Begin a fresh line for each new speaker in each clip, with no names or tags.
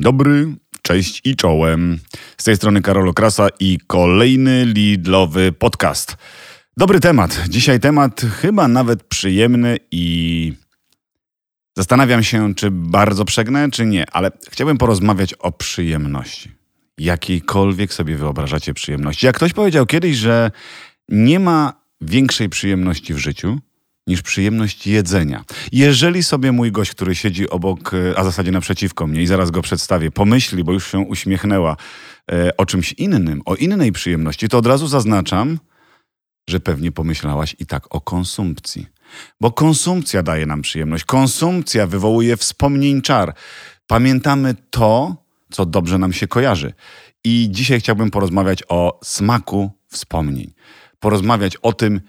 Dobry, cześć i czołem. Z tej strony Karol Okrasa i kolejny Lidlowy podcast. Dobry temat. Dzisiaj temat chyba nawet przyjemny i zastanawiam się, czy bardzo przegnę, czy nie, ale chciałbym porozmawiać o przyjemności. Jakiejkolwiek sobie wyobrażacie przyjemności. Jak ktoś powiedział kiedyś, że nie ma większej przyjemności w życiu niż przyjemność jedzenia. Jeżeli sobie mój gość, który siedzi obok, e, a w zasadzie naprzeciwko mnie i zaraz go przedstawię, pomyśli, bo już się uśmiechnęła e, o czymś innym, o innej przyjemności, to od razu zaznaczam, że pewnie pomyślałaś i tak o konsumpcji. Bo konsumpcja daje nam przyjemność. Konsumpcja wywołuje wspomnień czar. Pamiętamy to, co dobrze nam się kojarzy. I dzisiaj chciałbym porozmawiać o smaku wspomnień. Porozmawiać o tym,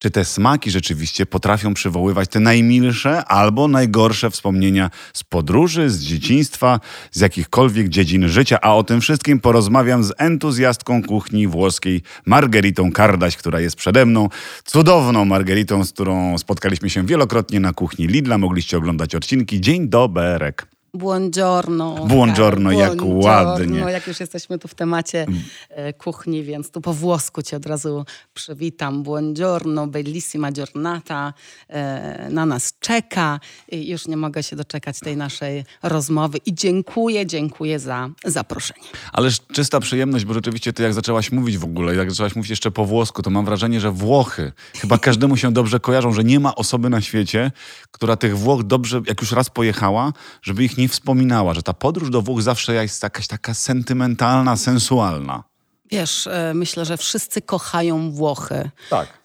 czy te smaki rzeczywiście potrafią przywoływać te najmilsze albo najgorsze wspomnienia z podróży, z dzieciństwa, z jakichkolwiek dziedzin życia. A o tym wszystkim porozmawiam z entuzjastką kuchni włoskiej Margeritą Kardaś, która jest przede mną. Cudowną Margeritą, z którą spotkaliśmy się wielokrotnie na kuchni Lidla. Mogliście oglądać odcinki. Dzień doberek.
Buongiorno.
Buongiorno, jak ładnie.
Jak już jesteśmy tu w temacie e, kuchni, więc tu po włosku cię od razu przywitam. Buongiorno, bellissima giornata e, na nas czeka. I już nie mogę się doczekać tej naszej rozmowy i dziękuję, dziękuję za zaproszenie.
Ależ czysta przyjemność, bo rzeczywiście ty jak zaczęłaś mówić w ogóle, jak zaczęłaś mówić jeszcze po włosku, to mam wrażenie, że Włochy chyba każdemu się dobrze kojarzą, że nie ma osoby na świecie, która tych Włoch dobrze, jak już raz pojechała, żeby ich nie wspominała, że ta podróż do Włoch zawsze jest jakaś taka sentymentalna, sensualna.
Wiesz, e, myślę, że wszyscy kochają Włochy.
Tak.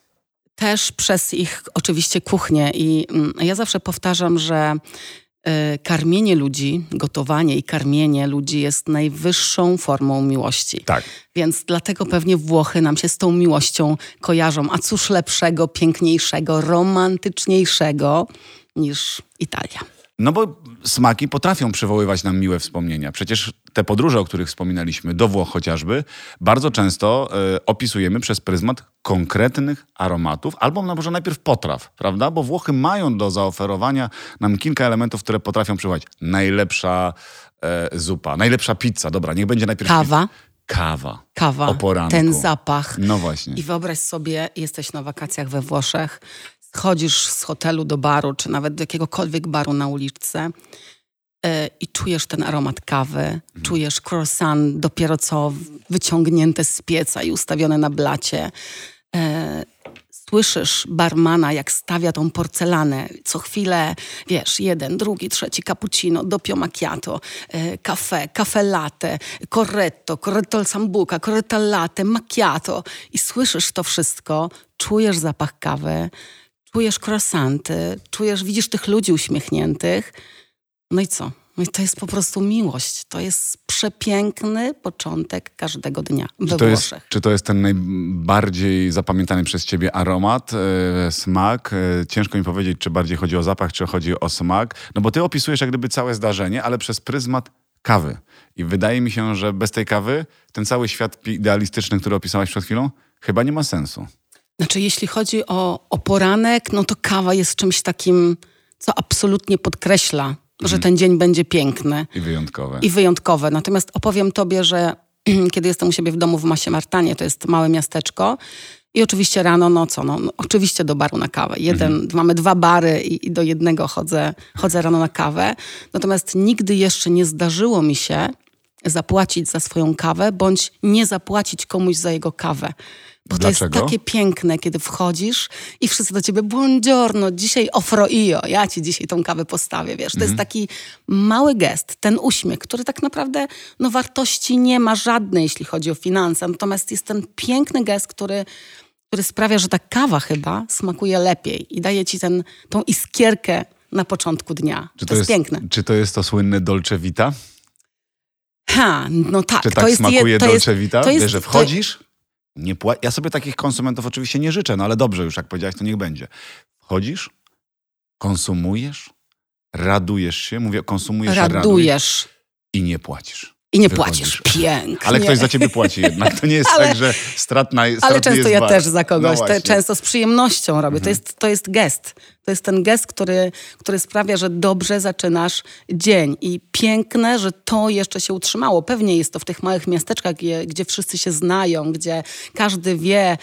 Też przez ich oczywiście kuchnię i mm, ja zawsze powtarzam, że e, karmienie ludzi, gotowanie i karmienie ludzi jest najwyższą formą miłości.
Tak.
Więc dlatego pewnie Włochy nam się z tą miłością kojarzą. A cóż lepszego, piękniejszego, romantyczniejszego niż Italia.
No bo smaki potrafią przywoływać nam miłe wspomnienia. Przecież te podróże, o których wspominaliśmy, do Włoch chociażby, bardzo często y, opisujemy przez pryzmat konkretnych aromatów, albo może najpierw potraw, prawda? Bo Włochy mają do zaoferowania nam kilka elementów, które potrafią przywołać. Najlepsza y, zupa, najlepsza pizza, dobra, niech będzie najpierw...
Kawa.
Pizza. Kawa.
Kawa.
O poranku.
Ten zapach.
No właśnie.
I wyobraź sobie, jesteś na wakacjach we Włoszech, chodzisz z hotelu do baru, czy nawet do jakiegokolwiek baru na uliczce yy, i czujesz ten aromat kawy, mhm. czujesz croissant dopiero co wyciągnięte z pieca i ustawione na blacie. Yy, słyszysz barmana, jak stawia tą porcelanę. Co chwilę, wiesz, jeden, drugi, trzeci cappuccino, doppio macchiato, kafe, kafe latte, corretto, corretto al sambuca, corretto al latte, macchiato. I słyszysz to wszystko, czujesz zapach kawy, czujesz croissanty, czujesz, widzisz tych ludzi uśmiechniętych. No i co? No i to jest po prostu miłość. To jest przepiękny początek każdego dnia we
czy to
Włoszech.
Jest, czy to jest ten najbardziej zapamiętany przez ciebie aromat, e, smak? E, ciężko mi powiedzieć, czy bardziej chodzi o zapach, czy chodzi o smak. No bo ty opisujesz jak gdyby całe zdarzenie, ale przez pryzmat kawy. I wydaje mi się, że bez tej kawy ten cały świat idealistyczny, który opisałeś przed chwilą, chyba nie ma sensu.
Znaczy, jeśli chodzi o, o poranek, no to kawa jest czymś takim, co absolutnie podkreśla, mhm. że ten dzień będzie piękny.
I wyjątkowe.
I wyjątkowe. Natomiast opowiem tobie, że kiedy jestem u siebie w domu w Masie Martanie, to jest małe miasteczko, i oczywiście rano, no co, no, no oczywiście do baru na kawę. Jeden, mhm. Mamy dwa bary i, i, do jednego chodzę, chodzę rano na kawę. Natomiast nigdy jeszcze nie zdarzyło mi się zapłacić za swoją kawę, bądź nie zapłacić komuś za jego kawę. Bo
Dlaczego?
to jest takie piękne, kiedy wchodzisz i wszyscy do ciebie, buongiorno, dzisiaj ofro io, ja ci dzisiaj tą kawę postawię, wiesz. To jest mhm. taki mały gest, ten uśmiech, który tak naprawdę no, wartości nie ma żadnej, jeśli chodzi o finanse. Natomiast jest ten piękny gest, który, który sprawia, że ta kawa chyba smakuje lepiej i daje ci ten, tą iskierkę na początku dnia.
Czy
to, to jest, jest, piękne.
Czy to jest to słynne dolce vita?
Ha, no tak.
Czy tak
to jest
smakuje
je,
to dolce jest, vita?
To jest,
że wchodzisz... Nie pła- ja sobie takich konsumentów oczywiście nie życzę, no ale dobrze, już jak powiedziałeś, to niech będzie. Wchodzisz, konsumujesz, radujesz się, mówię, konsumujesz,
radujesz
i nie płacisz.
I nie
Wychodzisz.
płacisz pięknie.
Ale ktoś za ciebie płaci jednak. To nie jest
Ale-
tak, że stratna,
Ale
stratny
często
jest
ja
bar.
też za kogoś,
No
często z przyjemnością robię. To, jest, to jest gest. To jest ten gest, który, który sprawia, że dobrze zaczynasz dzień. I piękne, że to jeszcze się utrzymało. Pewnie jest to w tych małych miasteczkach, gdzie, gdzie wszyscy się znają, gdzie każdy wie,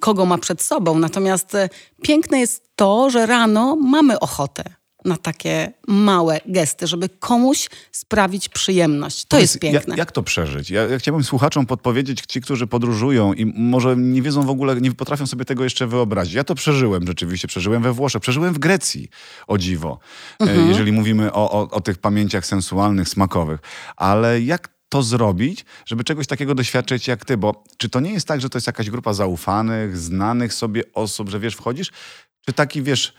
kogo ma przed sobą. Natomiast e, piękne jest to, że rano mamy ochotę na takie małe gesty, żeby komuś sprawić przyjemność. To jest
Powiedz,
piękne.
Jak, jak to przeżyć? Ja, ja chciałbym słuchaczom podpowiedzieć, ci, którzy podróżują i może nie wiedzą w ogóle, nie potrafią sobie tego jeszcze wyobrazić. Ja to przeżyłem rzeczywiście, przeżyłem we Włoszech, przeżyłem w Grecji, o dziwo, e,
Mhm.
jeżeli mówimy o, o, o tych pamięciach sensualnych, smakowych. Ale jak to zrobić, żeby czegoś takiego doświadczyć jak ty? Bo czy to nie jest tak, że to jest jakaś grupa zaufanych, znanych sobie osób, że wiesz, wchodzisz? Czy taki, wiesz,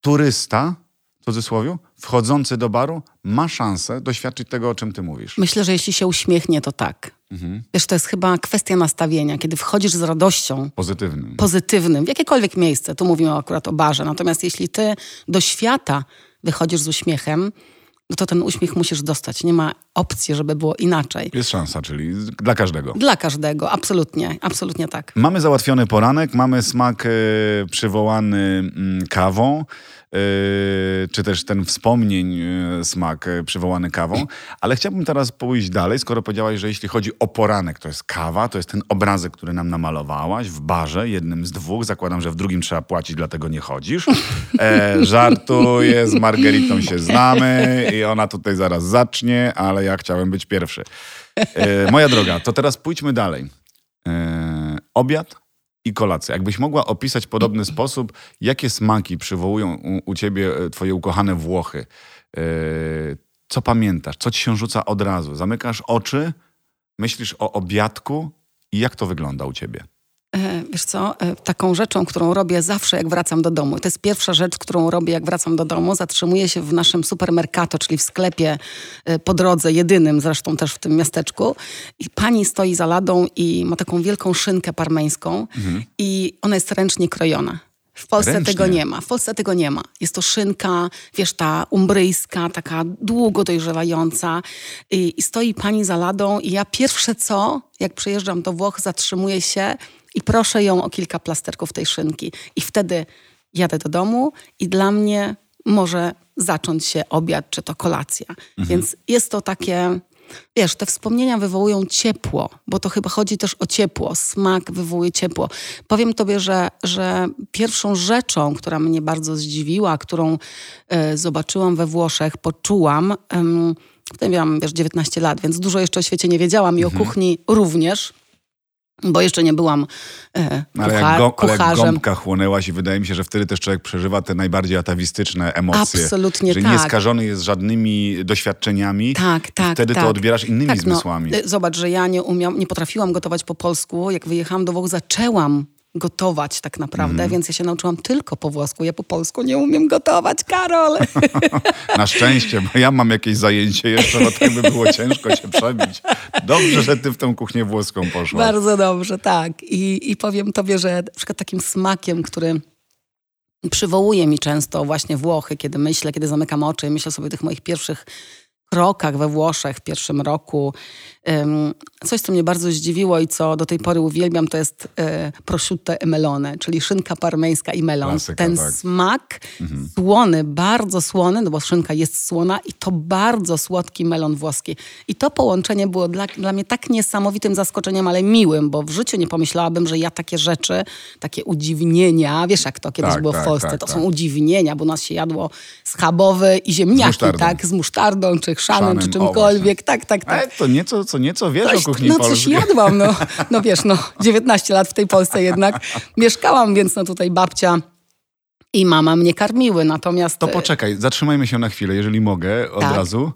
turysta, w cudzysłowie, wchodzący do baru, ma szansę doświadczyć tego, o czym ty mówisz?
Myślę, że jeśli się uśmiechnie, to tak. Wiesz, to jest chyba kwestia nastawienia. Kiedy wchodzisz z radością,
Pozytywnym.
pozytywnym, w jakiekolwiek miejsce, tu mówimy akurat o barze, natomiast jeśli ty do świata wychodzisz z uśmiechem, no to ten uśmiech musisz dostać. Nie ma opcji, żeby było inaczej.
Jest szansa, czyli dla każdego.
Dla każdego, absolutnie, absolutnie tak.
Mamy załatwiony poranek, mamy smak e, przywołany mm, kawą, czy też ten wspomnień e, smak e, przywołany kawą, ale chciałbym teraz pójść dalej, skoro powiedziałaś, że jeśli chodzi o poranek, to jest kawa, to jest ten obrazek, który nam namalowałaś w barze, jednym z dwóch, zakładam, że w drugim trzeba płacić, dlatego nie chodzisz. E, żartuję, z Margaritą się znamy i ona tutaj zaraz zacznie, ale ja chciałem być pierwszy. E, moja droga, to teraz pójdźmy dalej. E, obiad i kolacja. Jakbyś mogła opisać podobny sposób, jakie smaki przywołują u, u ciebie e, twoje ukochane Włochy. E, co pamiętasz? Co ci się rzuca od razu? Zamykasz oczy, myślisz o obiadku i jak to wygląda u ciebie?
E, Wiesz co, e, taką rzeczą, którą robię zawsze, jak wracam do domu. To jest pierwsza rzecz, którą robię, jak wracam do domu. Zatrzymuję się w naszym supermercato, czyli w sklepie e, po drodze, jedynym zresztą też w tym miasteczku. I pani stoi za ladą i ma taką wielką szynkę parmeńską i ona jest ręcznie krojona. W Polsce
Ręcznie?
tego nie ma. W Polsce tego nie ma. Jest to szynka, wiesz, ta umbryjska, taka długo dojrzewająca. I, I stoi pani za ladą i ja pierwsze co, jak przyjeżdżam do Włoch, zatrzymuję się i proszę ją o kilka plasterków tej szynki. I wtedy jadę do domu i dla mnie może zacząć się obiad czy to kolacja. Więc jest to takie... Wiesz, te wspomnienia wywołują ciepło, bo to chyba chodzi też o ciepło. Smak wywołuje ciepło. Powiem tobie, że, że pierwszą rzeczą, która mnie bardzo zdziwiła, którą e, zobaczyłam we Włoszech, poczułam, em, wtedy miałam, wiesz, 19 lat, więc dużo jeszcze o świecie nie wiedziałam i o kuchni również, bo jeszcze nie byłam e,
No, Ale
kucha-
jak, go, ale jak gąbka chłonęłaś i wydaje mi się, że wtedy też człowiek przeżywa te najbardziej atawistyczne emocje.
Absolutnie
że
tak.
nie skażony jest żadnymi doświadczeniami.
Tak, tak,
Wtedy
tak.
to odbierasz innymi
tak,
zmysłami.
No, zobacz, że ja nie, umiałam, nie potrafiłam gotować po polsku. Jak wyjechałam do Włoch, zaczęłam gotować tak naprawdę,
Mhm.
więc ja się nauczyłam tylko po włosku. Ja po polsku nie umiem gotować, Karol.
Na szczęście, bo ja mam jakieś zajęcie jeszcze, bo tak by było ciężko się przebić. Dobrze, że ty w tę kuchnię włoską poszłaś.
Bardzo dobrze, tak. I, I powiem tobie, że na przykład takim smakiem, który przywołuje mi często właśnie Włochy, kiedy myślę, kiedy zamykam oczy i myślę sobie o tych moich pierwszych krokach we Włoszech w pierwszym roku. Coś, co mnie bardzo zdziwiło i co do tej pory uwielbiam, to jest e, prosciutto e melone, czyli szynka parmeńska i melon.
Klasyka,
Ten
tak.
smak słony, bardzo słony, no bo szynka jest słona i to bardzo słodki melon włoski. I to połączenie było dla, dla mnie tak niesamowitym zaskoczeniem, ale miłym, bo w życiu nie pomyślałabym, że ja takie rzeczy, takie udziwnienia, wiesz jak to kiedyś
Tak,
było
tak,
w Polsce,
tak,
to
tak.
są udziwnienia, bo nas się jadło schabowy i ziemniaki,
musztardą.
tak, z musztardą, czy chrzanem,
Chrzanem,
czy
o,
czymkolwiek, tak, tak, tak.
Ale to nieco, co nieco wiesz
Coś-
o kuchni
no coś
polskiej.
jadłam, no. no wiesz, no 19 lat w tej Polsce jednak mieszkałam, więc no tutaj babcia i mama mnie karmiły, natomiast...
To poczekaj, zatrzymajmy się na chwilę, jeżeli mogę, od
Tak.
razu.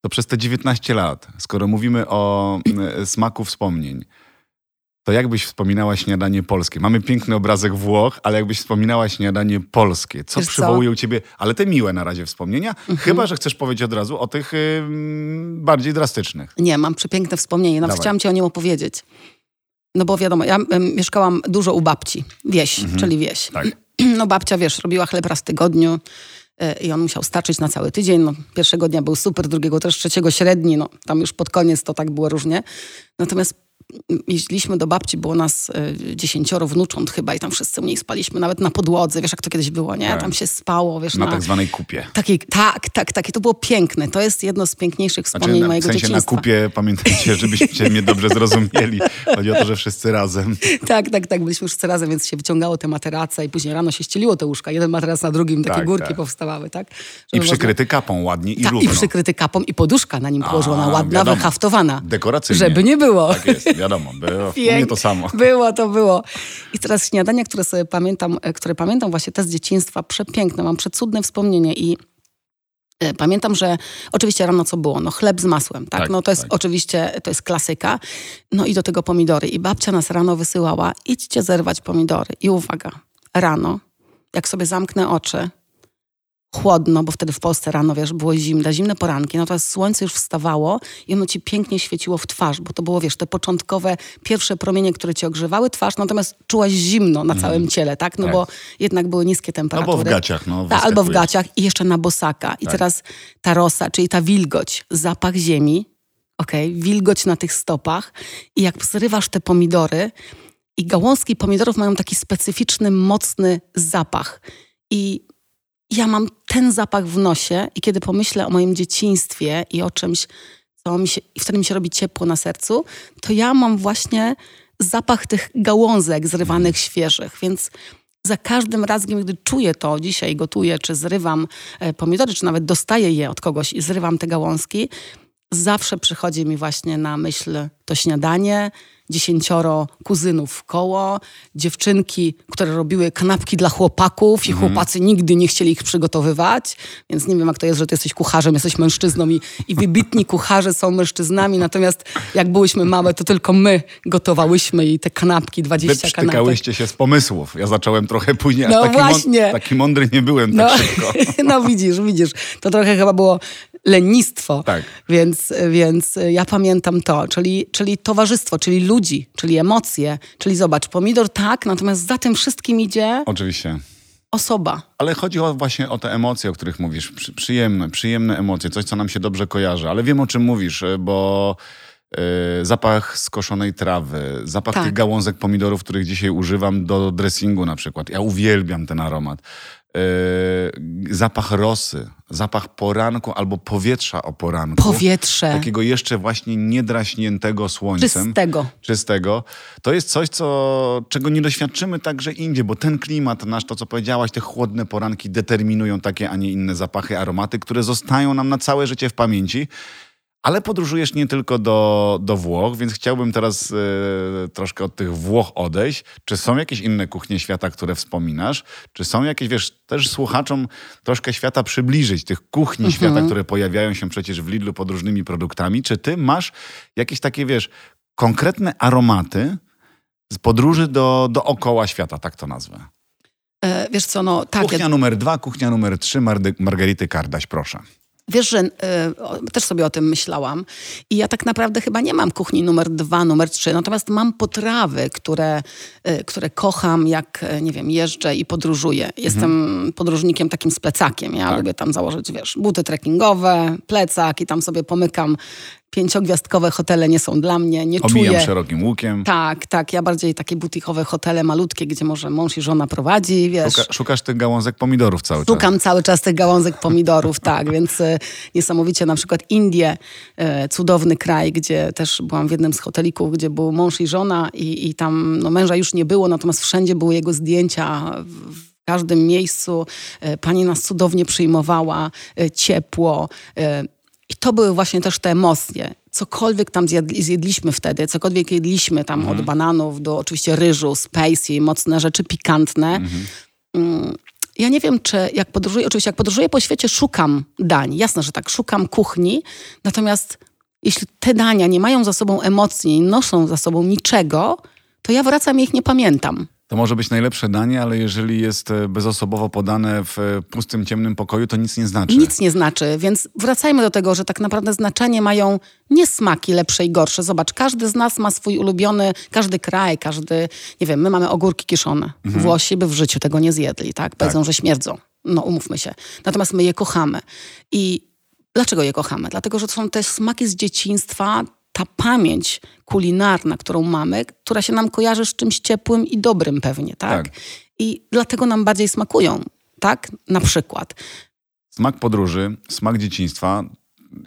To przez te 19 lat, skoro mówimy o mm, smaku wspomnień, to jakbyś wspominała śniadanie polskie? Mamy piękny obrazek Włoch, ale jakbyś wspominała śniadanie polskie, co
Wiesz co?
przywołuje u ciebie, ale te miłe na razie wspomnienia,
Mhm.
chyba, że chcesz powiedzieć od razu o tych bardziej drastycznych.
Nie, mam przepiękne wspomnienie, nawet
Dawaj.
chciałam ci o nim opowiedzieć. No bo wiadomo, ja em, mieszkałam dużo u babci, wieś, czyli wieś.
Tak.
No babcia, wiesz, robiła chleb raz w tygodniu, e, i on musiał starczyć na cały tydzień. No, pierwszego dnia był super, drugiego też, trzeciego średni. No, tam już pod koniec to tak było różnie. Natomiast jeździliśmy do babci, było nas y, dziesięcioro wnucząt chyba i tam wszyscy u niej spaliśmy nawet na podłodze, wiesz jak to kiedyś było, nie?
Tak.
Tam się spało, wiesz,
Na tak zwanej kupie.
Takiej, tak, tak, tak. I to było piękne. To jest jedno z piękniejszych wspomnień
Znaczy, na, w
mojego
sensie
dzieciństwa.
na kupie, pamiętajcie, żebyście mnie dobrze zrozumieli. Chodzi o to, że wszyscy razem.
Tak, tak, tak. Byliśmy wszyscy razem, więc się wyciągało te materace i później rano się ścieliło te łóżka. Jeden materac na drugim, takie
Tak,
górki
tak.
powstawały, tak?
I
Żeby można-
przykryty kapą ładnie i
Tak,
równo.
i przykryty kapą i poduszka na nim położona, ładna,
wiadomo.
wyhaftowana.
Dekoracyjnie.
Żeby nie było.
Tak jest, wiadomo. Było, u mnie to samo.
Było, to było. I teraz śniadania, które sobie pamiętam, e, które pamiętam właśnie te z dzieciństwa, przepiękne, mam przecudne wspomnienie i e, Pamiętam, że oczywiście rano co było? No chleb z masłem, tak?
Tak,
no to jest
tak.
oczywiście, to jest klasyka. No i do tego pomidory. I babcia nas rano wysyłała, idźcie zerwać pomidory. I uwaga, rano, jak sobie zamknę oczy, chłodno, bo wtedy w Polsce rano, wiesz, było zimne, zimne poranki, to słońce już wstawało i ono ci pięknie świeciło w twarz, bo to było, wiesz, te początkowe, pierwsze promienie, które ci ogrzewały twarz, natomiast czułaś zimno na całym ciele, tak? No
Tak.
bo jednak były niskie temperatury.
Albo w gaciach, no.
Ta, albo w gaciach i jeszcze na bosaka. I
Tak.
teraz ta rosa, czyli ta wilgoć, zapach ziemi, okej, wilgoć na tych stopach i jak zrywasz te pomidory i gałązki pomidorów mają taki specyficzny, mocny zapach. I ja mam ten zapach w nosie i kiedy pomyślę o moim dzieciństwie i o czymś, co mi się, i wtedy mi się robi ciepło na sercu, to ja mam właśnie zapach tych gałązek zrywanych świeżych, więc za każdym razem, gdy czuję to, dzisiaj gotuję, czy zrywam e, pomidory, czy nawet dostaję je od kogoś i zrywam te gałązki, zawsze przychodzi mi właśnie na myśl to śniadanie, dziesięcioro kuzynów w koło, dziewczynki, które robiły kanapki dla chłopaków i chłopacy nigdy nie chcieli ich przygotowywać, więc nie wiem jak to jest, że ty jesteś kucharzem, jesteś mężczyzną i, i wybitni kucharze są mężczyznami, natomiast jak byłyśmy małe, to tylko my gotowałyśmy i te kanapki, 20 kanapek.
Wyprztykałyście się z pomysłów. Ja zacząłem trochę później,
No
taki,
właśnie.
taki mądry nie byłem
No,
tak szybko.
no widzisz, widzisz. To trochę chyba było lenistwo.
Tak.
Więc, więc ja pamiętam to, czyli, czyli towarzystwo, czyli ludzi, czyli emocje. Czyli zobacz, pomidor tak, natomiast za tym wszystkim idzie
Oczywiście.
osoba.
Ale chodzi o właśnie o te emocje, o których mówisz. Przy, przyjemne, przyjemne emocje, coś, co nam się dobrze kojarzy. Ale wiem, o czym mówisz, bo zapach skoszonej trawy, zapach
Tak.
tych gałązek pomidorów, których dzisiaj używam do dressingu na przykład. Ja uwielbiam ten aromat. E, zapach rosy, zapach poranku albo powietrza o poranku.
Powietrze.
Takiego jeszcze właśnie niedraśniętego słońcem.
Czystego.
czystego, to jest coś, co, czego nie doświadczymy także indziej, bo ten klimat nasz, to co powiedziałaś, te chłodne poranki determinują takie, a nie inne zapachy, aromaty, które zostają nam na całe życie w pamięci. Ale podróżujesz nie tylko do, do Włoch, więc chciałbym teraz e, troszkę od tych Włoch odejść. Czy są jakieś inne kuchnie świata, które wspominasz? Czy są jakieś, wiesz, też słuchaczom troszkę świata przybliżyć, tych kuchni świata, które pojawiają się przecież w Lidlu pod różnymi produktami? Czy ty masz jakieś takie, wiesz, konkretne aromaty z podróży do, dookoła świata, tak to nazwę?
E, wiesz co, no tak.
Kuchnia numer dwa, kuchnia numer trzy, Mardy, Margarity Kardaś, proszę.
Wiesz, że y, też sobie o tym myślałam i ja tak naprawdę chyba nie mam kuchni numer dwa, numer trzy, natomiast mam potrawy, które, y, które kocham, jak, y, nie wiem, jeżdżę i podróżuję. Jestem podróżnikiem takim z plecakiem. Ja
Tak.
lubię tam założyć, wiesz, buty trekkingowe, plecak i tam sobie pomykam. Pięciogwiazdkowe hotele nie są dla mnie, nie
Omijam
czuję...
szerokim łukiem.
Tak, tak. Ja bardziej takie butikowe hotele malutkie, gdzie może mąż i żona prowadzi, wiesz.
Szuka, szukasz tych gałązek pomidorów cały czas.
Szukam cały czas tych gałązek pomidorów, tak, więc e, niesamowicie na przykład Indie, e, cudowny kraj, gdzie też byłam w jednym z hotelików, gdzie był mąż i żona i, i tam no, męża już nie było, natomiast wszędzie były jego zdjęcia w, w każdym miejscu. E, pani nas cudownie przyjmowała, ciepło. I to były właśnie też te emocje. Cokolwiek tam zjedli, zjedliśmy wtedy, cokolwiek jedliśmy tam od bananów do oczywiście ryżu, spicy, mocne rzeczy pikantne. Mm, ja nie wiem, czy jak podróżuję, oczywiście jak podróżuję po świecie, szukam dań. Jasne, że tak, szukam kuchni. Natomiast jeśli te dania nie mają za sobą emocji, nie noszą za sobą niczego, to ja wracam i ich nie pamiętam.
To może być najlepsze danie, ale jeżeli jest e, bezosobowo podane w e, pustym, ciemnym pokoju, to nic nie znaczy.
Nic nie znaczy, więc wracajmy do tego, że tak naprawdę znaczenie mają nie smaki lepsze i gorsze. Zobacz, każdy z nas ma swój ulubiony, każdy kraj, każdy, nie wiem, my mamy ogórki kiszone. Włosi by w życiu tego nie zjedli, tak? Powiedzą, że śmierdzą. No, umówmy się. Natomiast my je kochamy. I dlaczego je kochamy? Dlatego, że to są te smaki z dzieciństwa, ta pamięć kulinarna, którą mamy, która się nam kojarzy z czymś ciepłym i dobrym pewnie, tak?
Tak.
I dlatego nam bardziej smakują, tak? Na przykład.
Smak podróży, smak dzieciństwa.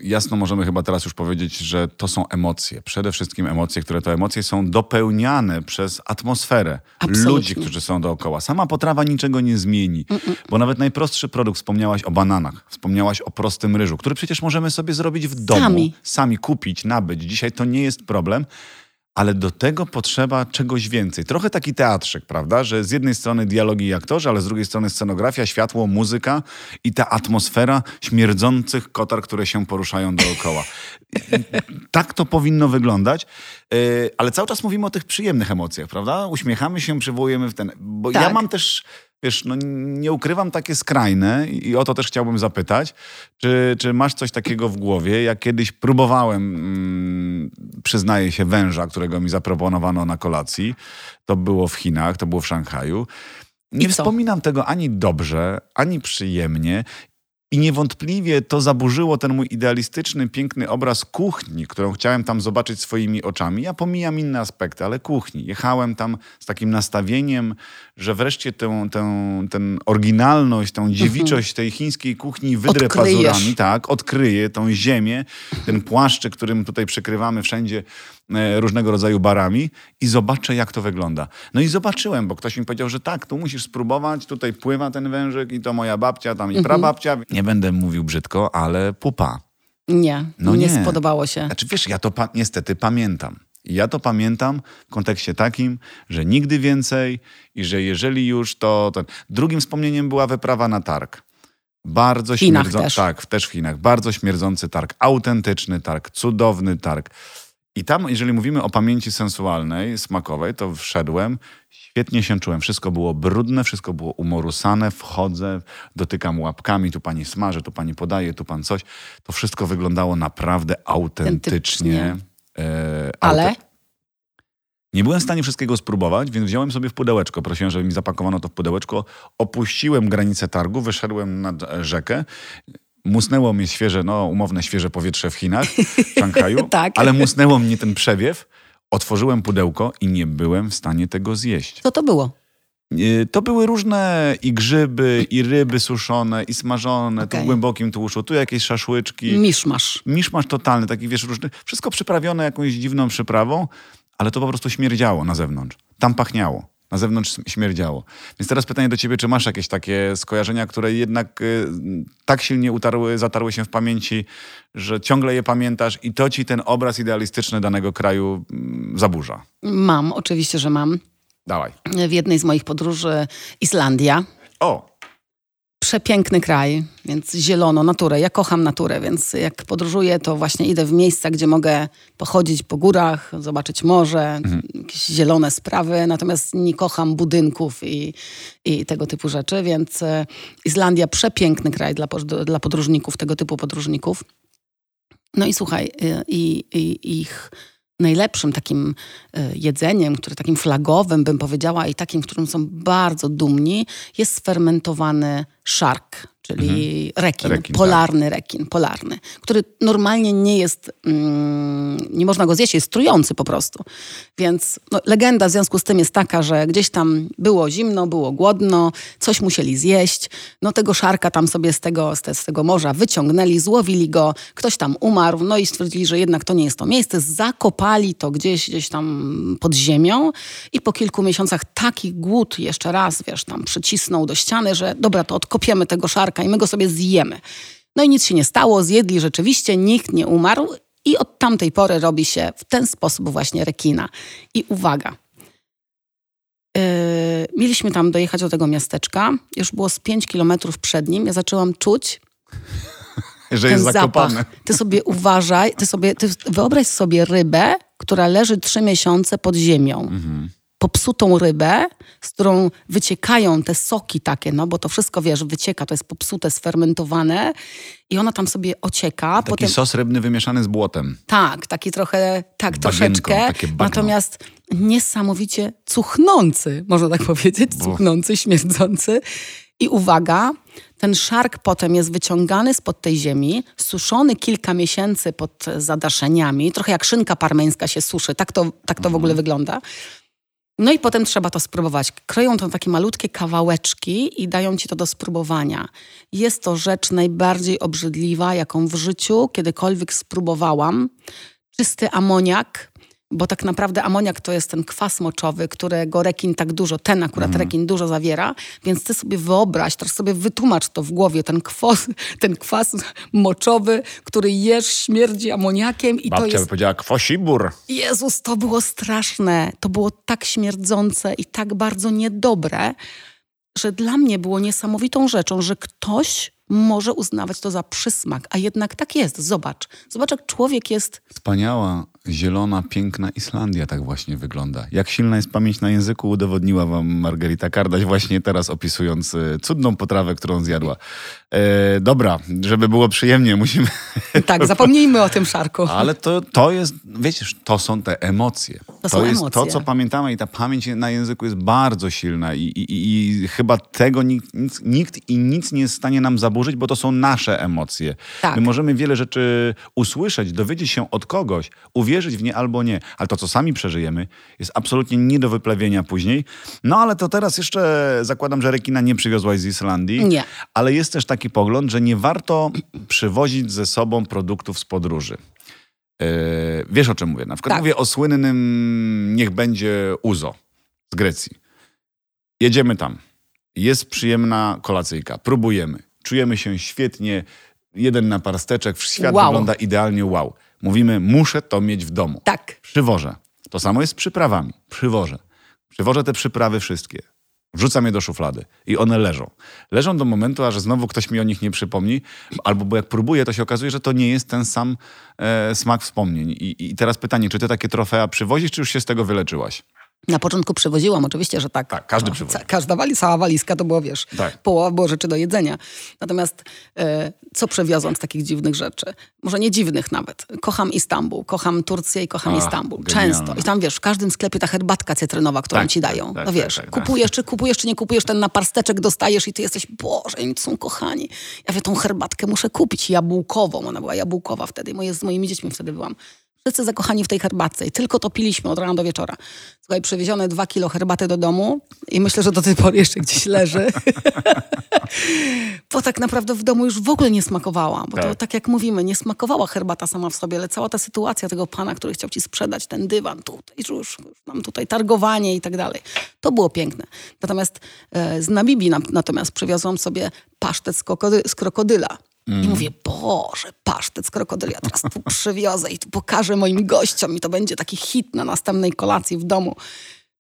Jasno możemy chyba teraz już powiedzieć, że to są emocje. Przede wszystkim emocje, które to emocje są dopełniane przez atmosferę
Absolutnie.
ludzi, którzy są dookoła. Sama potrawa niczego nie zmieni, bo nawet najprostszy produkt, wspomniałaś o bananach, wspomniałaś o prostym ryżu, który przecież możemy sobie zrobić w domu.
Sami.
Sami kupić, nabyć. Dzisiaj to nie jest problem. Ale do tego potrzeba czegoś więcej. Trochę taki teatrzyk, prawda? Że z jednej strony dialogi i aktorzy, ale z drugiej strony scenografia, światło, muzyka i ta atmosfera śmierdzących kotar, które się poruszają dookoła. tak to powinno wyglądać, Yy, ale cały czas mówimy o tych przyjemnych emocjach, prawda? Uśmiechamy się, przywołujemy w ten... Bo ja
Tak.
mam też, wiesz, no nie ukrywam takie skrajne i o to też chciałbym zapytać, czy, czy masz coś takiego w głowie? Ja kiedyś próbowałem, mm, przyznaję się, węża, którego mi zaproponowano na kolacji. To było w Chinach, to było w Szanghaju. Nie wspominam tego ani dobrze, ani przyjemnie. I niewątpliwie to zaburzyło ten mój idealistyczny, piękny obraz kuchni, którą chciałem tam zobaczyć swoimi oczami. Ja pomijam inne aspekty, ale kuchni. Jechałem tam z takim nastawieniem, że wreszcie tę, tę, tę oryginalność, tę dziewiczość tej chińskiej kuchni wydrę
Odkryjesz.
pazurami, tak, odkryję tą ziemię, ten płaszczyk, którym tutaj przykrywamy wszędzie różnego rodzaju barami i zobaczę, jak to wygląda. No i zobaczyłem, bo ktoś mi powiedział, że tak, tu musisz spróbować, tutaj pływa ten wężyk i to moja babcia, tam i prababcia. Nie będę mówił brzydko, ale pupa.
Nie,
No
nie,
nie.
spodobało się.
Znaczy wiesz, ja to pa- niestety pamiętam. I ja to pamiętam w kontekście takim, że nigdy więcej i że jeżeli już to... to... Drugim wspomnieniem była wyprawa na targ. Bardzo śmierdzący...
też.
Tak, też w Chinach. Bardzo śmierdzący targ. Autentyczny targ. Cudowny targ. I tam, jeżeli mówimy o pamięci sensualnej, smakowej, to wszedłem, świetnie się czułem. Wszystko było brudne, wszystko było umorusane. Wchodzę, dotykam łapkami, tu pani smaży, tu pani podaje, tu pan coś. To wszystko wyglądało naprawdę autentycznie. E,
Ale
nie byłem w stanie wszystkiego spróbować, więc wziąłem sobie w pudełeczko. Prosiłem, żeby mi zapakowano to w pudełeczko. Opuściłem granicę targu, wyszedłem nad rzekę. Musnęło mnie świeże, no umowne świeże powietrze w Chinach, w Szanghaju,
Tak.
ale musnęło mnie ten przewiew. Otworzyłem pudełko i nie byłem w stanie tego zjeść.
co to było?
E, To były różne i grzyby, i ryby suszone, i smażone, tu
Okej.
w głębokim tłuszu, tu jakieś szaszłyczki
Miszmasz.
miszmasz totalny, taki wiesz, różny, wszystko przyprawione jakąś dziwną przyprawą, ale to po prostu śmierdziało na zewnątrz. Tam pachniało. Na zewnątrz śmierdziało. Więc teraz pytanie do ciebie, czy masz jakieś takie skojarzenia, które jednak y, tak silnie utarły, zatarły się w pamięci, że ciągle je pamiętasz i to ci ten obraz idealistyczny danego kraju mm, zaburza?
Mam, oczywiście, że mam.
Dawaj.
W jednej z moich podróży Islandia.
O,
Przepiękny kraj, więc zielono, naturę. Ja kocham naturę, więc jak podróżuję, to właśnie idę w miejsca, gdzie mogę pochodzić po górach, zobaczyć morze, jakieś zielone sprawy. Natomiast nie kocham budynków i, i tego typu rzeczy, więc e, Islandia przepiękny kraj dla, dla podróżników, tego typu podróżników. No i słuchaj, y, i, i ich najlepszym takim y, jedzeniem, które takim flagowym bym powiedziała i takim, którym są bardzo dumni, jest sfermentowany szark, czyli rekin,
Rekin, tak.
polarny rekin, polarny, który normalnie nie jest, mm, nie można go zjeść, jest trujący po prostu. Więc no, legenda w związku z tym jest taka, że gdzieś tam było zimno, było głodno, coś musieli zjeść, no tego szarka tam sobie z tego, z, te, z tego morza wyciągnęli, złowili go, ktoś tam umarł, no i stwierdzili, że jednak to nie jest to miejsce, zakopali to gdzieś, gdzieś tam pod ziemią i po kilku miesiącach taki głód jeszcze raz, wiesz, tam przycisnął do ściany, że dobra, to odkopiemy tego szarka i my go sobie zjemy. No i nic się nie stało, zjedli rzeczywiście, nikt nie umarł i od tamtej pory robi się w ten sposób właśnie rekina. I uwaga, Yy, mieliśmy tam dojechać do tego miasteczka, już było z 5 kilometrów przed nim, ja zaczęłam czuć
że jest
zapach.
zakopane.
Ty sobie uważaj, ty sobie, ty wyobraź sobie rybę, która leży trzy miesiące pod ziemią.
Mhm.
Popsutą rybę, z którą wyciekają te soki takie, no bo to wszystko, wiesz, wycieka, to jest popsute, sfermentowane i ona tam sobie ocieka.
Taki
potem,
sos rybny wymieszany z błotem.
tak, taki trochę, tak,
Bagienką,
troszeczkę. Natomiast niesamowicie cuchnący, można tak powiedzieć,
Bo-
cuchnący, śmierdzący. I uwaga, ten szark potem jest wyciągany spod tej ziemi, suszony kilka miesięcy pod zadaszeniami, trochę jak szynka parmeńska się suszy, tak to, tak to w ogóle wygląda. No i potem trzeba to spróbować. Kroją to takie malutkie kawałeczki i dają ci to do spróbowania. Jest to rzecz najbardziej obrzydliwa, jaką w życiu kiedykolwiek spróbowałam. Czysty amoniak, bo tak naprawdę amoniak to jest ten kwas moczowy, którego rekin tak dużo, ten akurat mm. rekin dużo zawiera, więc ty sobie wyobraź, teraz sobie wytłumacz to w głowie, ten kwas, ten kwas moczowy, który jesz, śmierdzi amoniakiem i
Babcia
to jest...
by powiedziała kwosibór.
Jezus, to było straszne. To było tak śmierdzące i tak bardzo niedobre, że dla mnie było niesamowitą rzeczą, że ktoś może uznawać to za przysmak, a jednak tak jest. Zobacz. Zobacz, jak człowiek jest...
Wspaniała, zielona, piękna Islandia tak właśnie wygląda. Jak silna jest pamięć na języku, udowodniła wam Margarita Kardaś właśnie teraz opisując e, cudną potrawę, którą zjadła. E, dobra, żeby było przyjemnie, musimy...
Tak, zapomnijmy o tym szarku.
Ale to, to jest, wiecie, to są te emocje.
To są
jest
emocje.
to, co pamiętamy i ta pamięć na języku jest bardzo silna i, i, i chyba tego nikt, nikt i nic nie jest w stanie nam zaburzyć, bo to są nasze emocje.
Tak.
My możemy wiele rzeczy usłyszeć, dowiedzieć się od kogoś, uwierzyć w nie albo nie, ale to, co sami przeżyjemy, jest absolutnie nie do wyplewienia później. No ale to teraz jeszcze zakładam, że rekina nie przywiozłaś z Islandii.
Nie.
Ale jest też taki pogląd, że nie warto przywozić ze sobą produktów z podróży. Yy, wiesz o czym mówię? Na przykład
Tak.
mówię o słynnym niech będzie Uzo z Grecji. Jedziemy tam. Jest przyjemna kolacyjka. Próbujemy. Czujemy się świetnie. Jeden naparsteczek. Świat
Wow.
wygląda idealnie. Wow. Mówimy, muszę to mieć w domu.
Tak.
Przywożę. To samo jest z przyprawami. Przywożę. Przywożę te przyprawy wszystkie. Wrzucam je do szuflady i one leżą. Leżą do momentu, aż znowu ktoś mi o nich nie przypomni, albo bo jak próbuję, to się okazuje, że to nie jest ten sam e, smak wspomnień. I, I teraz pytanie, czy ty takie trofea przywozisz, czy już się z tego wyleczyłaś?
Na początku przywoziłam, oczywiście, że tak.
Tak, każdy
No,
przywozi.
ca- Każda wali, cała walizka to było, wiesz,
Tak.
połowa było rzeczy do jedzenia. Natomiast e, co przewiozłam z takich dziwnych rzeczy? Może nie dziwnych nawet. Kocham Istambuł, kocham Turcję i kocham
Ach,
Istambuł.
genialne.
Często. I tam, wiesz, w każdym sklepie ta herbatka cytrynowa, którą
Tak,
ci
tak,
dają.
tak,
no wiesz,
tak, tak, tak.
kupujesz, czy kupujesz, czy nie kupujesz, ten naparsteczek dostajesz i ty jesteś, Boże, oni są kochani. Ja wie, tą herbatkę muszę kupić, jabłkową. Ona była jabłkowa wtedy, moje, z moimi dziećmi wtedy byłam. Wszyscy zakochani w tej herbatce i tylko to piliśmy od rana do wieczora. Słuchaj, przywiezione dwa kilo herbaty do domu i myślę, że do tej pory jeszcze gdzieś leży. bo tak naprawdę w domu już w ogóle nie smakowała. Bo to
Tak.
tak jak mówimy, nie smakowała herbata sama w sobie, ale cała ta sytuacja tego pana, który chciał ci sprzedać ten dywan tutaj, już, mam tutaj targowanie i tak dalej. To było piękne. Natomiast e, z Namibii na, natomiast przywiozłam sobie pasztet z, krokody, z krokodyla. I mówię, Boże, pasztet z krokodyla, teraz tu przywiozę i tu pokażę moim gościom i to będzie taki hit na następnej kolacji w domu.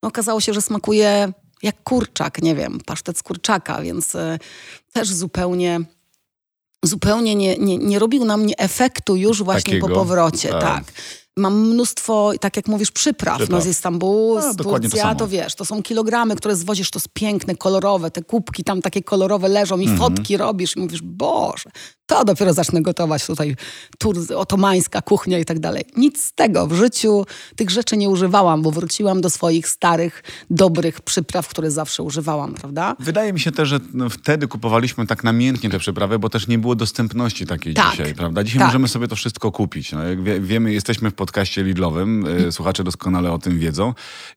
No, okazało się, że smakuje jak kurczak, nie wiem, pasztet z kurczaka, więc e, też zupełnie, zupełnie nie, nie, nie robił na mnie efektu już właśnie
Takiego?
po powrocie.
Tak.
Tak. Mam mnóstwo, tak jak mówisz, przypraw.
Przypraw.
No z Istambułu, z
dokładnie to
to wiesz, to są kilogramy, które zwozisz, to jest piękne, kolorowe, te kubki tam takie kolorowe leżą i fotki robisz i mówisz, Boże, to dopiero zacznę gotować tutaj tur, otomańska kuchnia i tak dalej. Nic z tego. W życiu tych rzeczy nie używałam, bo wróciłam do swoich starych, dobrych przypraw, które zawsze używałam, prawda?
Wydaje mi się też, że no, wtedy kupowaliśmy tak namiętnie te przyprawy, bo też nie było dostępności takiej
Tak.
dzisiaj, prawda? Dzisiaj
Tak.
możemy sobie to wszystko kupić. No, jak wie, wiemy, jesteśmy w podcaście Lidlowym, y, słuchacze doskonale o tym wiedzą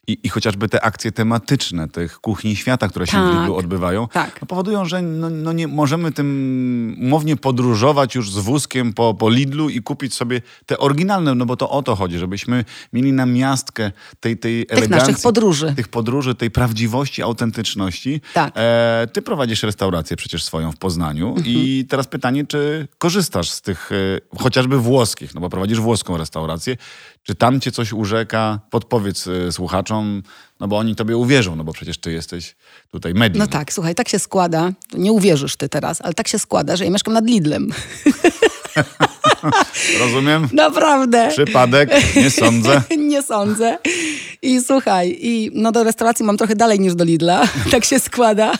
i, i chociażby te akcje tematyczne tych kuchni świata, które się w
Tak.
Lidlu odbywają,
Tak.
no, powodują, że no, no nie możemy tym umownie podróżować już z wózkiem po, po Lidlu i kupić sobie te oryginalne, no bo to o to chodzi, żebyśmy mieli na miastkę tej, tej elegancji.
naszych podróży.
Tych podróży, tej prawdziwości, autentyczności.
Tak.
E, ty prowadzisz restaurację przecież swoją w Poznaniu i teraz pytanie, czy korzystasz z tych e, chociażby włoskich, no bo prowadzisz włoską restaurację, czy tam cię coś urzeka? Podpowiedz e, słuchaczom, no bo oni tobie uwierzą, no bo przecież ty jesteś tutaj medium.
No tak, słuchaj, tak się składa, nie uwierzysz ty teraz, ale tak się składa, że ja mieszkam nad Lidlem.
Rozumiem?
Naprawdę.
Przypadek? Nie sądzę.
nie sądzę. I słuchaj, i no do restauracji mam trochę dalej niż do Lidla. tak się składa.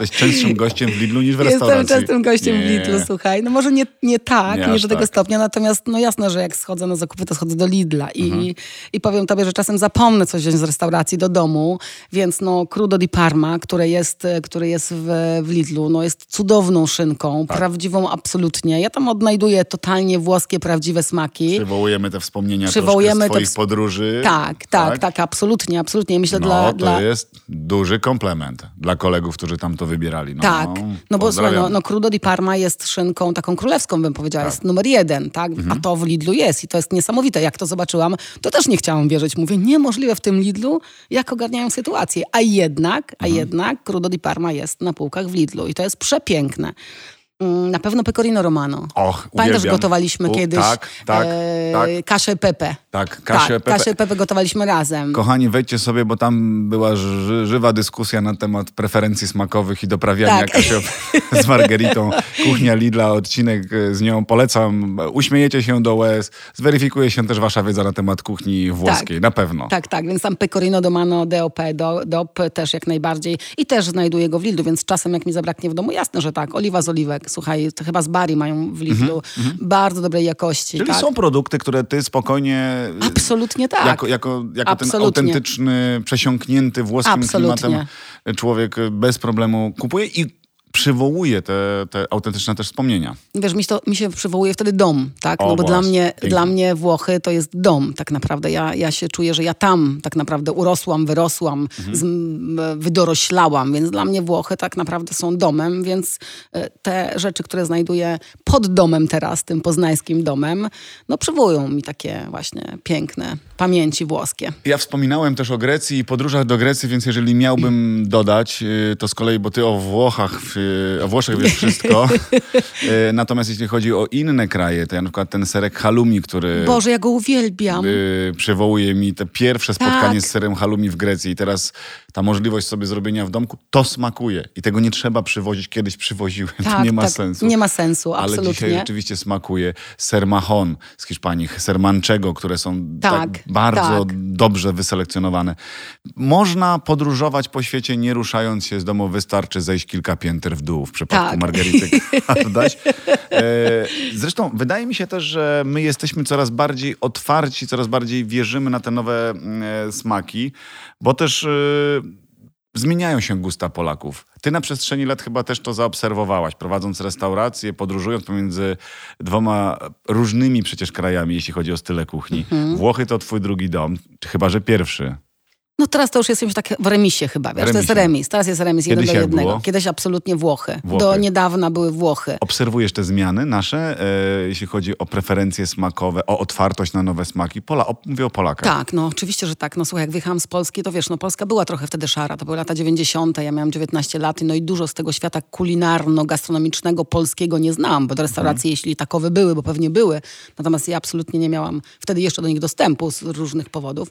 Jesteś częstszym gościem w Lidlu niż w
Jestem
restauracji.
częstym gościem w
Nie.
Lidlu, słuchaj. No może nie, nie tak,
Nie
nie, do tego
tak.
stopnia, natomiast no jasne, że jak schodzę na zakupy, to schodzę do Lidla i,
Mhm.
i powiem tobie, że czasem zapomnę coś wziąć z restauracji do domu, więc no crudo di Parma, które jest, które jest w, w Lidlu, no jest cudowną szynką,
Tak.
prawdziwą absolutnie. Ja tam odnajduję totalnie włoskie, prawdziwe smaki.
Przywołujemy te wspomnienia
Przywołujemy
z
te
twoich
ws-
podróży.
Tak, tak, tak, absolutnie, absolutnie. I Myślę
No,
dla...
to
dla...
jest duży komplement dla kolegów, którzy tam to wybierali. No,
Tak, no bo słuchaj, no, no Crudo di Parma jest szynką taką królewską, bym powiedziała, jest numer jeden, tak?
Mhm.
A to w Lidlu jest i to jest niesamowite. Jak to zobaczyłam, to też nie chciałam wierzyć. Mówię, niemożliwe w tym Lidlu, jak ogarniają sytuację. A jednak, a
Mhm.
jednak Crudo di Parma jest na półkach w Lidlu i to jest przepiękne. Mm, Na pewno pecorino romano.
Och,
Pamiętasz,
uwielbiam.
gotowaliśmy
U,
kiedyś
tak, tak,
e,
tak.
kaszę pepe.
Tak, Kasię
tak,
Pepe.
kaszę pepe gotowaliśmy razem.
Kochani, wejdźcie sobie, bo tam była ży żywa dyskusja na temat preferencji smakowych i doprawiania
Tak.
Kasio z margeritą. Kuchnia Lidla, odcinek e, z nią polecam. Uśmiejecie się do łez. Zweryfikuje się też wasza wiedza na temat kuchni włoskiej, na pewno.
Tak, tak, więc tam pecorino domano DOP, do, DOP też jak najbardziej i też znajduję go w Lidlu, więc czasem jak mi zabraknie w domu, jasne, że tak, oliwa z oliwek, słuchaj, to chyba z Bari mają w Lidlu, bardzo dobrej jakości.
Mhm, Czyli
tak?
są produkty, które ty spokojnie...
Absolutnie tak.
Jako, jako, jako ten
Absolutnie.
autentyczny, przesiąknięty włoskim
Absolutnie.
klimatem człowiek bez problemu kupuje i przywołuje te, te autentyczne też wspomnienia.
Wiesz, mi, to, mi się przywołuje wtedy dom, tak?
O,
No bo dla mnie,
pięknie.
dla mnie Włochy to jest dom tak naprawdę. Ja, ja się czuję, że ja tam tak naprawdę urosłam, wyrosłam,
Mhm.
z, wydoroślałam, więc dla mnie Włochy tak naprawdę są domem, więc e, te rzeczy, które znajduję pod domem teraz, tym poznańskim domem, no przywołują mi takie właśnie piękne pamięci włoskie.
Ja wspominałem też o Grecji i podróżach do Grecji, więc jeżeli miałbym dodać, y, to z kolei, bo ty o Włochach, o Włoszech wiesz wszystko. Y, Natomiast jeśli chodzi o inne kraje, to ja na przykład ten serek halloumi, który
Boże, ja go uwielbiam.
y, przywołuje mi te pierwsze spotkanie
Tak.
z serem halloumi w Grecji i teraz ta możliwość sobie zrobienia w domku, to smakuje. I tego nie trzeba przywozić. Kiedyś przywoziłem, to
Tak,
nie ma
tak,
sensu.
nie ma sensu,
Ale dzisiaj
absolutnie.
rzeczywiście smakuje ser mahon z Hiszpanii, ser manchego, które są tak,
Tak,
bardzo
tak.
dobrze wyselekcjonowane. Można podróżować po świecie nie ruszając się z domu, wystarczy zejść kilka pięter w dół w przypadku
Tak.
Margarity Kardaś. E, Zresztą wydaje mi się też, że my jesteśmy coraz bardziej otwarci, coraz bardziej wierzymy na te nowe mm, e, smaki, bo też e, zmieniają się gusta Polaków. Ty na przestrzeni lat chyba też to zaobserwowałaś, prowadząc restaurację, podróżując pomiędzy dwoma różnymi przecież krajami, jeśli chodzi o style kuchni.
Mhm.
Włochy to twój drugi dom, chyba że pierwszy.
No teraz to już jesteśmy tak w remisie chyba, wiesz, to jest
Remisie.
remis. Teraz jest remis jeden
Kiedyś
do
jak
jednego.
było?
Kiedyś absolutnie Włochy.
Włochy.
Do niedawna były Włochy.
Obserwujesz te zmiany nasze, e, jeśli chodzi o preferencje smakowe, o otwartość na nowe smaki? Pola, o, mówię o Polakach.
Tak, no oczywiście, że tak. No słuchaj, jak wyjechałam z Polski, to wiesz, no Polska była trochę wtedy szara. To były lata 90., ja miałam 19 lat, no i dużo z tego świata kulinarno-gastronomicznego polskiego nie znałam, bo do restauracji, jeśli takowe były, bo pewnie były, natomiast ja absolutnie nie miałam wtedy jeszcze do nich dostępu z różnych powodów.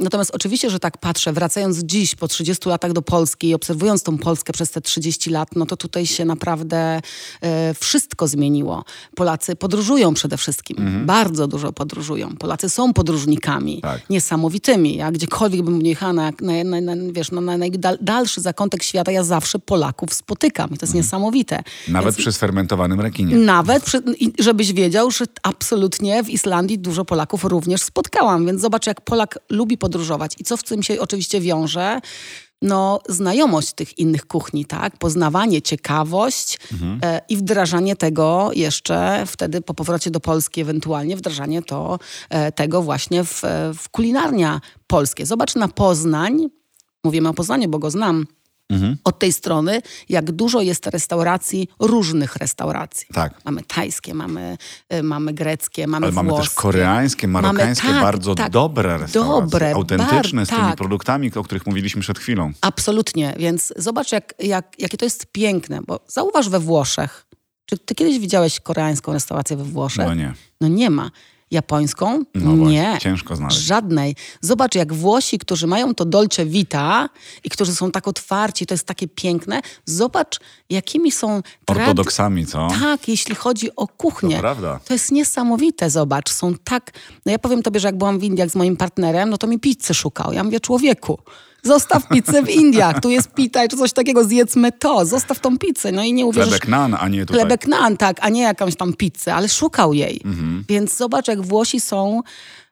Natomiast oczywiście, że tak patrzę, wracając dziś po 30 latach do Polski i obserwując tą Polskę przez te 30 lat, no to tutaj się naprawdę e, wszystko zmieniło. Polacy podróżują przede wszystkim, bardzo dużo podróżują. Polacy są podróżnikami
Tak.
niesamowitymi. Ja gdziekolwiek bym jechała, na, na, na, wiesz, na, na najdalszy zakątek świata, ja zawsze Polaków spotykam i to jest niesamowite.
Nawet
Więc-
przy sfermentowanym rekinie.
nawet, przy, żebyś wiedział, że absolutnie w Islandii dużo Polaków również spotkałam, więc zobacz, jak Polak lubi podróżować i co w tym się oczywiście wiąże. No, znajomość tych innych kuchni, tak? Poznawanie, ciekawość e, i wdrażanie tego jeszcze wtedy po powrocie do Polski, ewentualnie wdrażanie to, e, tego właśnie w, e, w kulinarnia polskie. Zobacz na Poznań, mówimy o Poznaniu, bo go znam, od tej strony, jak dużo jest restauracji, różnych restauracji.
Tak.
Mamy tajskie, mamy, y, mamy greckie, mamy
Ale mamy
włoskie.
też koreańskie, marokańskie,
Mamy- tak,
bardzo
tak,
dobre restauracje.
dobre,
autentyczne,
bar-
z tymi
tak.
produktami, o których mówiliśmy przed chwilą.
Absolutnie, więc zobacz, jak, jak, jakie to jest piękne, bo zauważ we Włoszech. Czy ty kiedyś widziałeś koreańską restaurację we Włoszech?
No nie.
No nie ma. Japońską?
No właśnie,
nie.
ciężko znaleźć.
Żadnej. Zobacz, jak Włosi, którzy mają to dolce vita i którzy są tak otwarci, to jest takie piękne. Zobacz, jakimi są trad-
Ortodoksami, co?
Tak, jeśli chodzi o kuchnię.
To prawda.
To jest niesamowite, zobacz. Są tak... No ja powiem tobie, że jak byłam w Indiach z moim partnerem, no to mi pizzy szukał. Ja mówię, człowieku, Zostaw pizzę w Indiach. Tu jest pita czy coś takiego, zjedzmy to. Zostaw tą pizzę. No i nie uwierzysz...
Chlebek nan, a nie tutaj.
Chlebek nan, tak, a nie jakąś tam pizzę, ale szukał jej. Mhm. Więc zobacz, jak Włosi są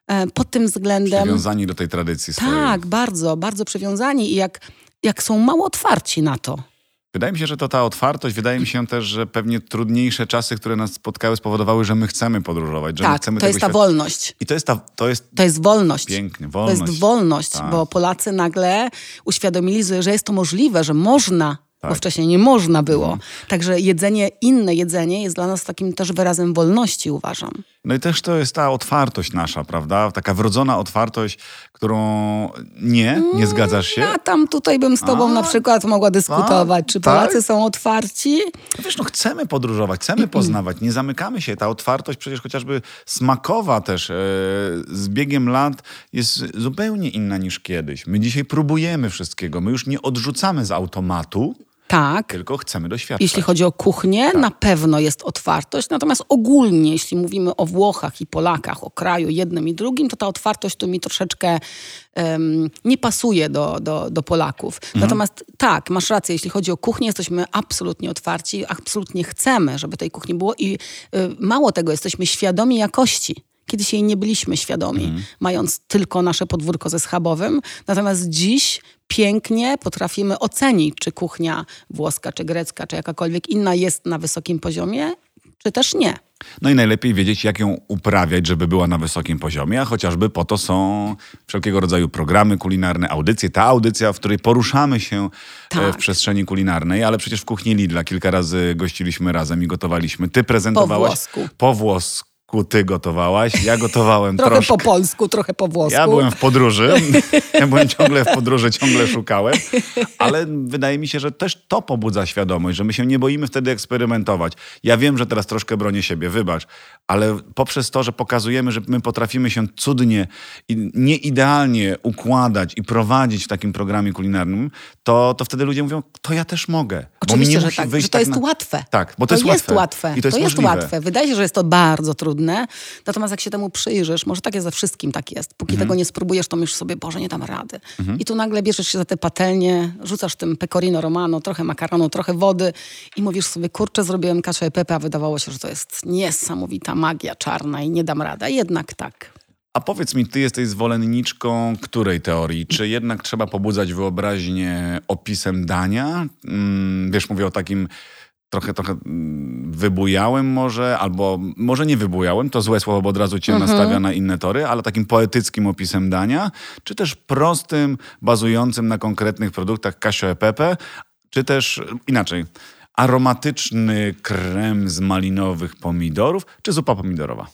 e, pod tym względem...
Przywiązani do tej tradycji swojej.
Tak, bardzo, bardzo przywiązani i jak, jak są mało otwarci na to.
Wydaje mi się, że to ta otwartość, wydaje mi się też, że pewnie trudniejsze czasy, które nas spotkały, spowodowały, że my chcemy podróżować. Że
tak,
my chcemy
to jest ta
świata.
wolność.
I to jest ta, to jest...
To jest wolność.
Pięknie, wolność.
To jest wolność,
tak.
bo Polacy nagle uświadomili że jest to możliwe, że można tak. bo wcześniej nie można było. Mhm. Także jedzenie, inne jedzenie jest dla nas takim też wyrazem wolności, uważam.
No i też to jest ta otwartość nasza, prawda? Taka wrodzona otwartość, którą nie, nie zgadzasz się?
Ja tam tutaj bym z tobą a, na przykład mogła dyskutować, a, czy Polacy tak? są otwarci?
No wiesz, no chcemy podróżować, chcemy poznawać, nie zamykamy się. Ta otwartość przecież chociażby smakowa też e, z biegiem lat jest zupełnie inna niż kiedyś. My dzisiaj próbujemy wszystkiego, my już nie odrzucamy z automatu,
tak.
Tylko chcemy doświadczać.
Jeśli chodzi o kuchnię, tak. na pewno jest otwartość. Natomiast ogólnie, jeśli mówimy o Włochach i Polakach, o kraju jednym i drugim, to ta otwartość tu mi troszeczkę um, nie pasuje do, do, do Polaków. Mhm. Natomiast tak, masz rację, jeśli chodzi o kuchnię, jesteśmy absolutnie otwarci, absolutnie chcemy, żeby tej kuchni było i y, mało tego, jesteśmy świadomi jakości. Kiedyś jej nie byliśmy świadomi, mm. mając tylko nasze podwórko ze schabowym. Natomiast dziś pięknie potrafimy ocenić, czy kuchnia włoska, czy grecka, czy jakakolwiek inna jest na wysokim poziomie, czy też nie.
No i najlepiej wiedzieć, jak ją uprawiać, żeby była na wysokim poziomie, a chociażby po to są wszelkiego rodzaju programy kulinarne, audycje. Ta audycja, w której poruszamy się e, tak. w przestrzeni kulinarnej, ale przecież w kuchni Lidla kilka razy gościliśmy razem i gotowaliśmy. Ty prezentowałaś
po włosku.
Po włosku ty gotowałaś, ja gotowałem
trochę
troszkę.
po polsku, trochę po włosku.
Ja byłem w podróży, ja byłem ciągle w podróży, ciągle szukałem, ale wydaje mi się, że też to pobudza świadomość, że my się nie boimy wtedy eksperymentować. Ja wiem, że teraz troszkę bronię siebie, wybacz, ale poprzez to, że pokazujemy, że my potrafimy się cudnie i nieidealnie układać i prowadzić w takim programie kulinarnym, to, to wtedy ludzie mówią, to ja też mogę.
Oczywiście, że tak, że to
tak
jest
na...
łatwe.
Tak, bo to,
to
jest,
jest
łatwe.
łatwe.
I to jest,
to jest łatwe. Wydaje się, że jest to bardzo trudne, natomiast jak się temu przyjrzysz, może tak jest ze wszystkim, tak jest. Póki mhm. tego nie spróbujesz, to myślisz sobie, Boże, nie dam rady. Mhm. I tu nagle bierzesz się za te patelnie, rzucasz tym pecorino romano, trochę makaronu, trochę wody i mówisz sobie, kurczę, zrobiłem kaszę e pepe, a wydawało się, że to jest niesamowita magia czarna i nie dam rady. A jednak tak.
A powiedz mi, ty jesteś zwolenniczką której teorii? Czy jednak trzeba pobudzać wyobraźnię opisem dania? Mm, wiesz, mówię o takim trochę, trochę mm, wybujałem może, albo może nie wybujałem, to złe słowo, bo od razu cię mhm. nastawia na inne tory, ale takim poetyckim opisem dania, czy też prostym, bazującym na konkretnych produktach casio e pepe, czy też inaczej, aromatyczny krem z malinowych pomidorów, czy zupa pomidorowa?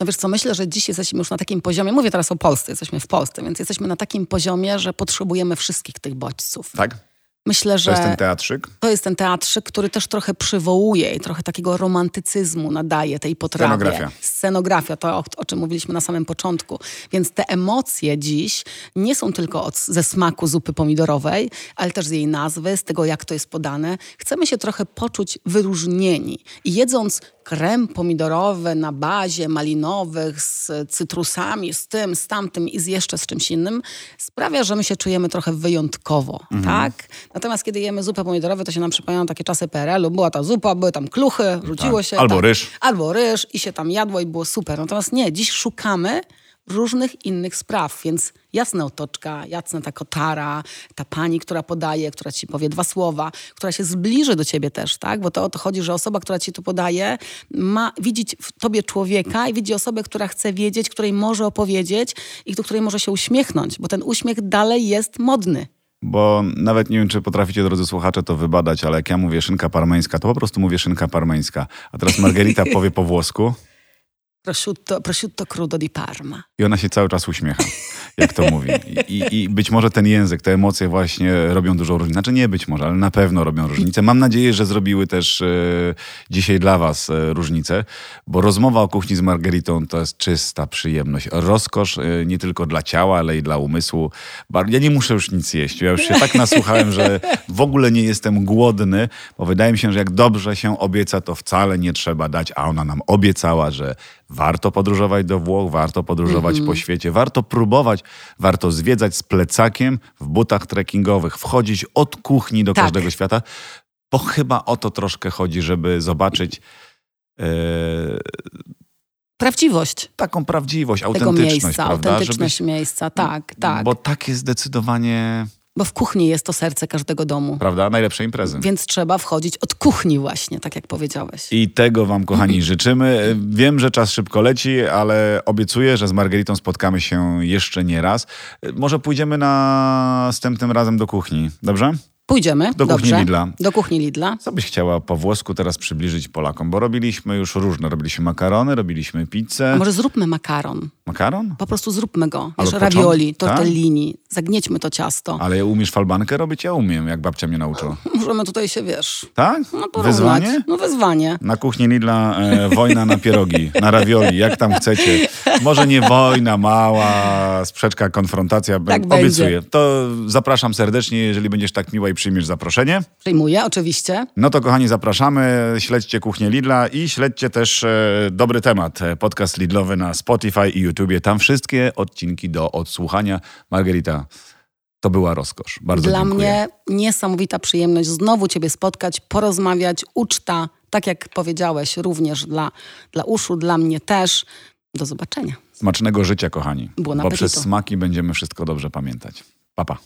No wiesz co, myślę, że dziś jesteśmy już na takim poziomie, mówię teraz o Polsce, jesteśmy w Polsce, więc jesteśmy na takim poziomie, że potrzebujemy wszystkich tych bodźców.
Tak?
Myślę, że.
To jest ten teatrzyk?
To jest ten teatrzyk, który też trochę przywołuje i trochę takiego romantycyzmu nadaje tej potrawie.
Scenografia.
Scenografia, to o, o czym mówiliśmy na samym początku. Więc te emocje dziś nie są tylko od, ze smaku zupy pomidorowej, ale też z jej nazwy, z tego, jak to jest podane. Chcemy się trochę poczuć wyróżnieni. I jedząc krem pomidorowy na bazie malinowych z cytrusami, z tym, z tamtym i z jeszcze z czymś innym, sprawia, że my się czujemy trochę wyjątkowo, mhm. tak? Natomiast kiedy jemy zupę pomidorową, to się nam przypominają takie czasy PRL-u. Była ta zupa, były tam kluchy, rzuciło tak. się.
Albo
tak,
ryż.
Albo ryż i się tam jadło i było super. Natomiast nie, dziś szukamy różnych innych spraw, więc jasna otoczka, jasna ta kotara, ta pani, która podaje, która ci powie dwa słowa, która się zbliży do ciebie też, tak? Bo to o to chodzi, że osoba, która ci to podaje, ma widzieć w tobie człowieka i widzi osobę, która chce wiedzieć, której może opowiedzieć i do której może się uśmiechnąć, bo ten uśmiech dalej jest modny.
Bo nawet nie wiem, czy potraficie, drodzy słuchacze, to wybadać, ale jak ja mówię szynka parmeńska, to po prostu mówię szynka parmeńska. A teraz Margarita powie po włosku.
Prosciutto, prosciutto crudo di Parma.
I ona się cały czas uśmiecha, jak to mówi. I, I, być może ten język, te emocje właśnie robią dużą różnicę. Znaczy nie być może, ale na pewno robią różnicę. Mam nadzieję, że zrobiły też e, dzisiaj dla was e, różnicę, bo rozmowa o kuchni z Margaritą to jest czysta przyjemność. Rozkosz e, nie tylko dla ciała, ale i dla umysłu. Ja nie muszę już nic jeść. Ja już się tak nasłuchałem, że w ogóle nie jestem głodny, bo wydaje mi się, że jak dobrze się obieca, to wcale nie trzeba dać, a ona nam obiecała, że Warto podróżować do Włoch, warto podróżować
Mhm.
po świecie, warto próbować, warto zwiedzać z plecakiem w butach trekkingowych, wchodzić od kuchni do
Tak.
każdego świata, bo chyba o to troszkę chodzi, żeby zobaczyć e,
Prawdziwość
taką prawdziwość,
tego
autentyczność,
miejsca,
prawda?
autentyczność miejsca, tak, tak.
Bo takie zdecydowanie,
Bo w kuchni jest to serce każdego domu.
prawda, najlepsze imprezy.
Więc trzeba wchodzić od kuchni właśnie, tak jak powiedziałeś.
I tego Wam, kochani, życzymy. Wiem, że czas szybko leci, ale obiecuję, że z Margaritą spotkamy się jeszcze nie raz. Może pójdziemy następnym razem do kuchni, dobrze?
Pójdziemy,
Do kuchni
dobrze.
Lidla.
Do kuchni Lidla.
Co byś chciała po włosku teraz przybliżyć Polakom? Bo robiliśmy już różne. Robiliśmy makarony, robiliśmy pizzę.
A może zróbmy makaron.
Makaron?
Po prostu zróbmy go. Wiesz, ravioli,
Tak?
tortellini. Zagniećmy to ciasto.
Ale umiesz falbankę robić? Ja umiem, jak babcia mnie nauczyła.
Możemy tutaj się, wiesz,
Tak?
no porównać.
Wyzwanie?
No wyzwanie.
Na kuchni Lidla e, wojna na pierogi, na ravioli, jak tam chcecie. Może nie wojna, mała sprzeczka, konfrontacja,
Tak
obiecuję.
będzie.
To zapraszam serdecznie, jeżeli będziesz tak miła i przyjmiesz zaproszenie.
Przyjmuję, oczywiście.
No to kochani, zapraszamy, śledźcie kuchnię Lidla i śledźcie też e, dobry temat, e, podcast Lidlowy na Spotify i YouTubie. Tam wszystkie odcinki do odsłuchania. Margarita, to była rozkosz. Bardzo
Dla
dziękuję.
mnie niesamowita przyjemność znowu Ciebie spotkać, porozmawiać, uczta, tak jak powiedziałeś, również dla, dla uszu, dla mnie też. Do zobaczenia.
Smacznego życia, kochani. Bo przez smaki będziemy wszystko dobrze pamiętać. Pa, pa.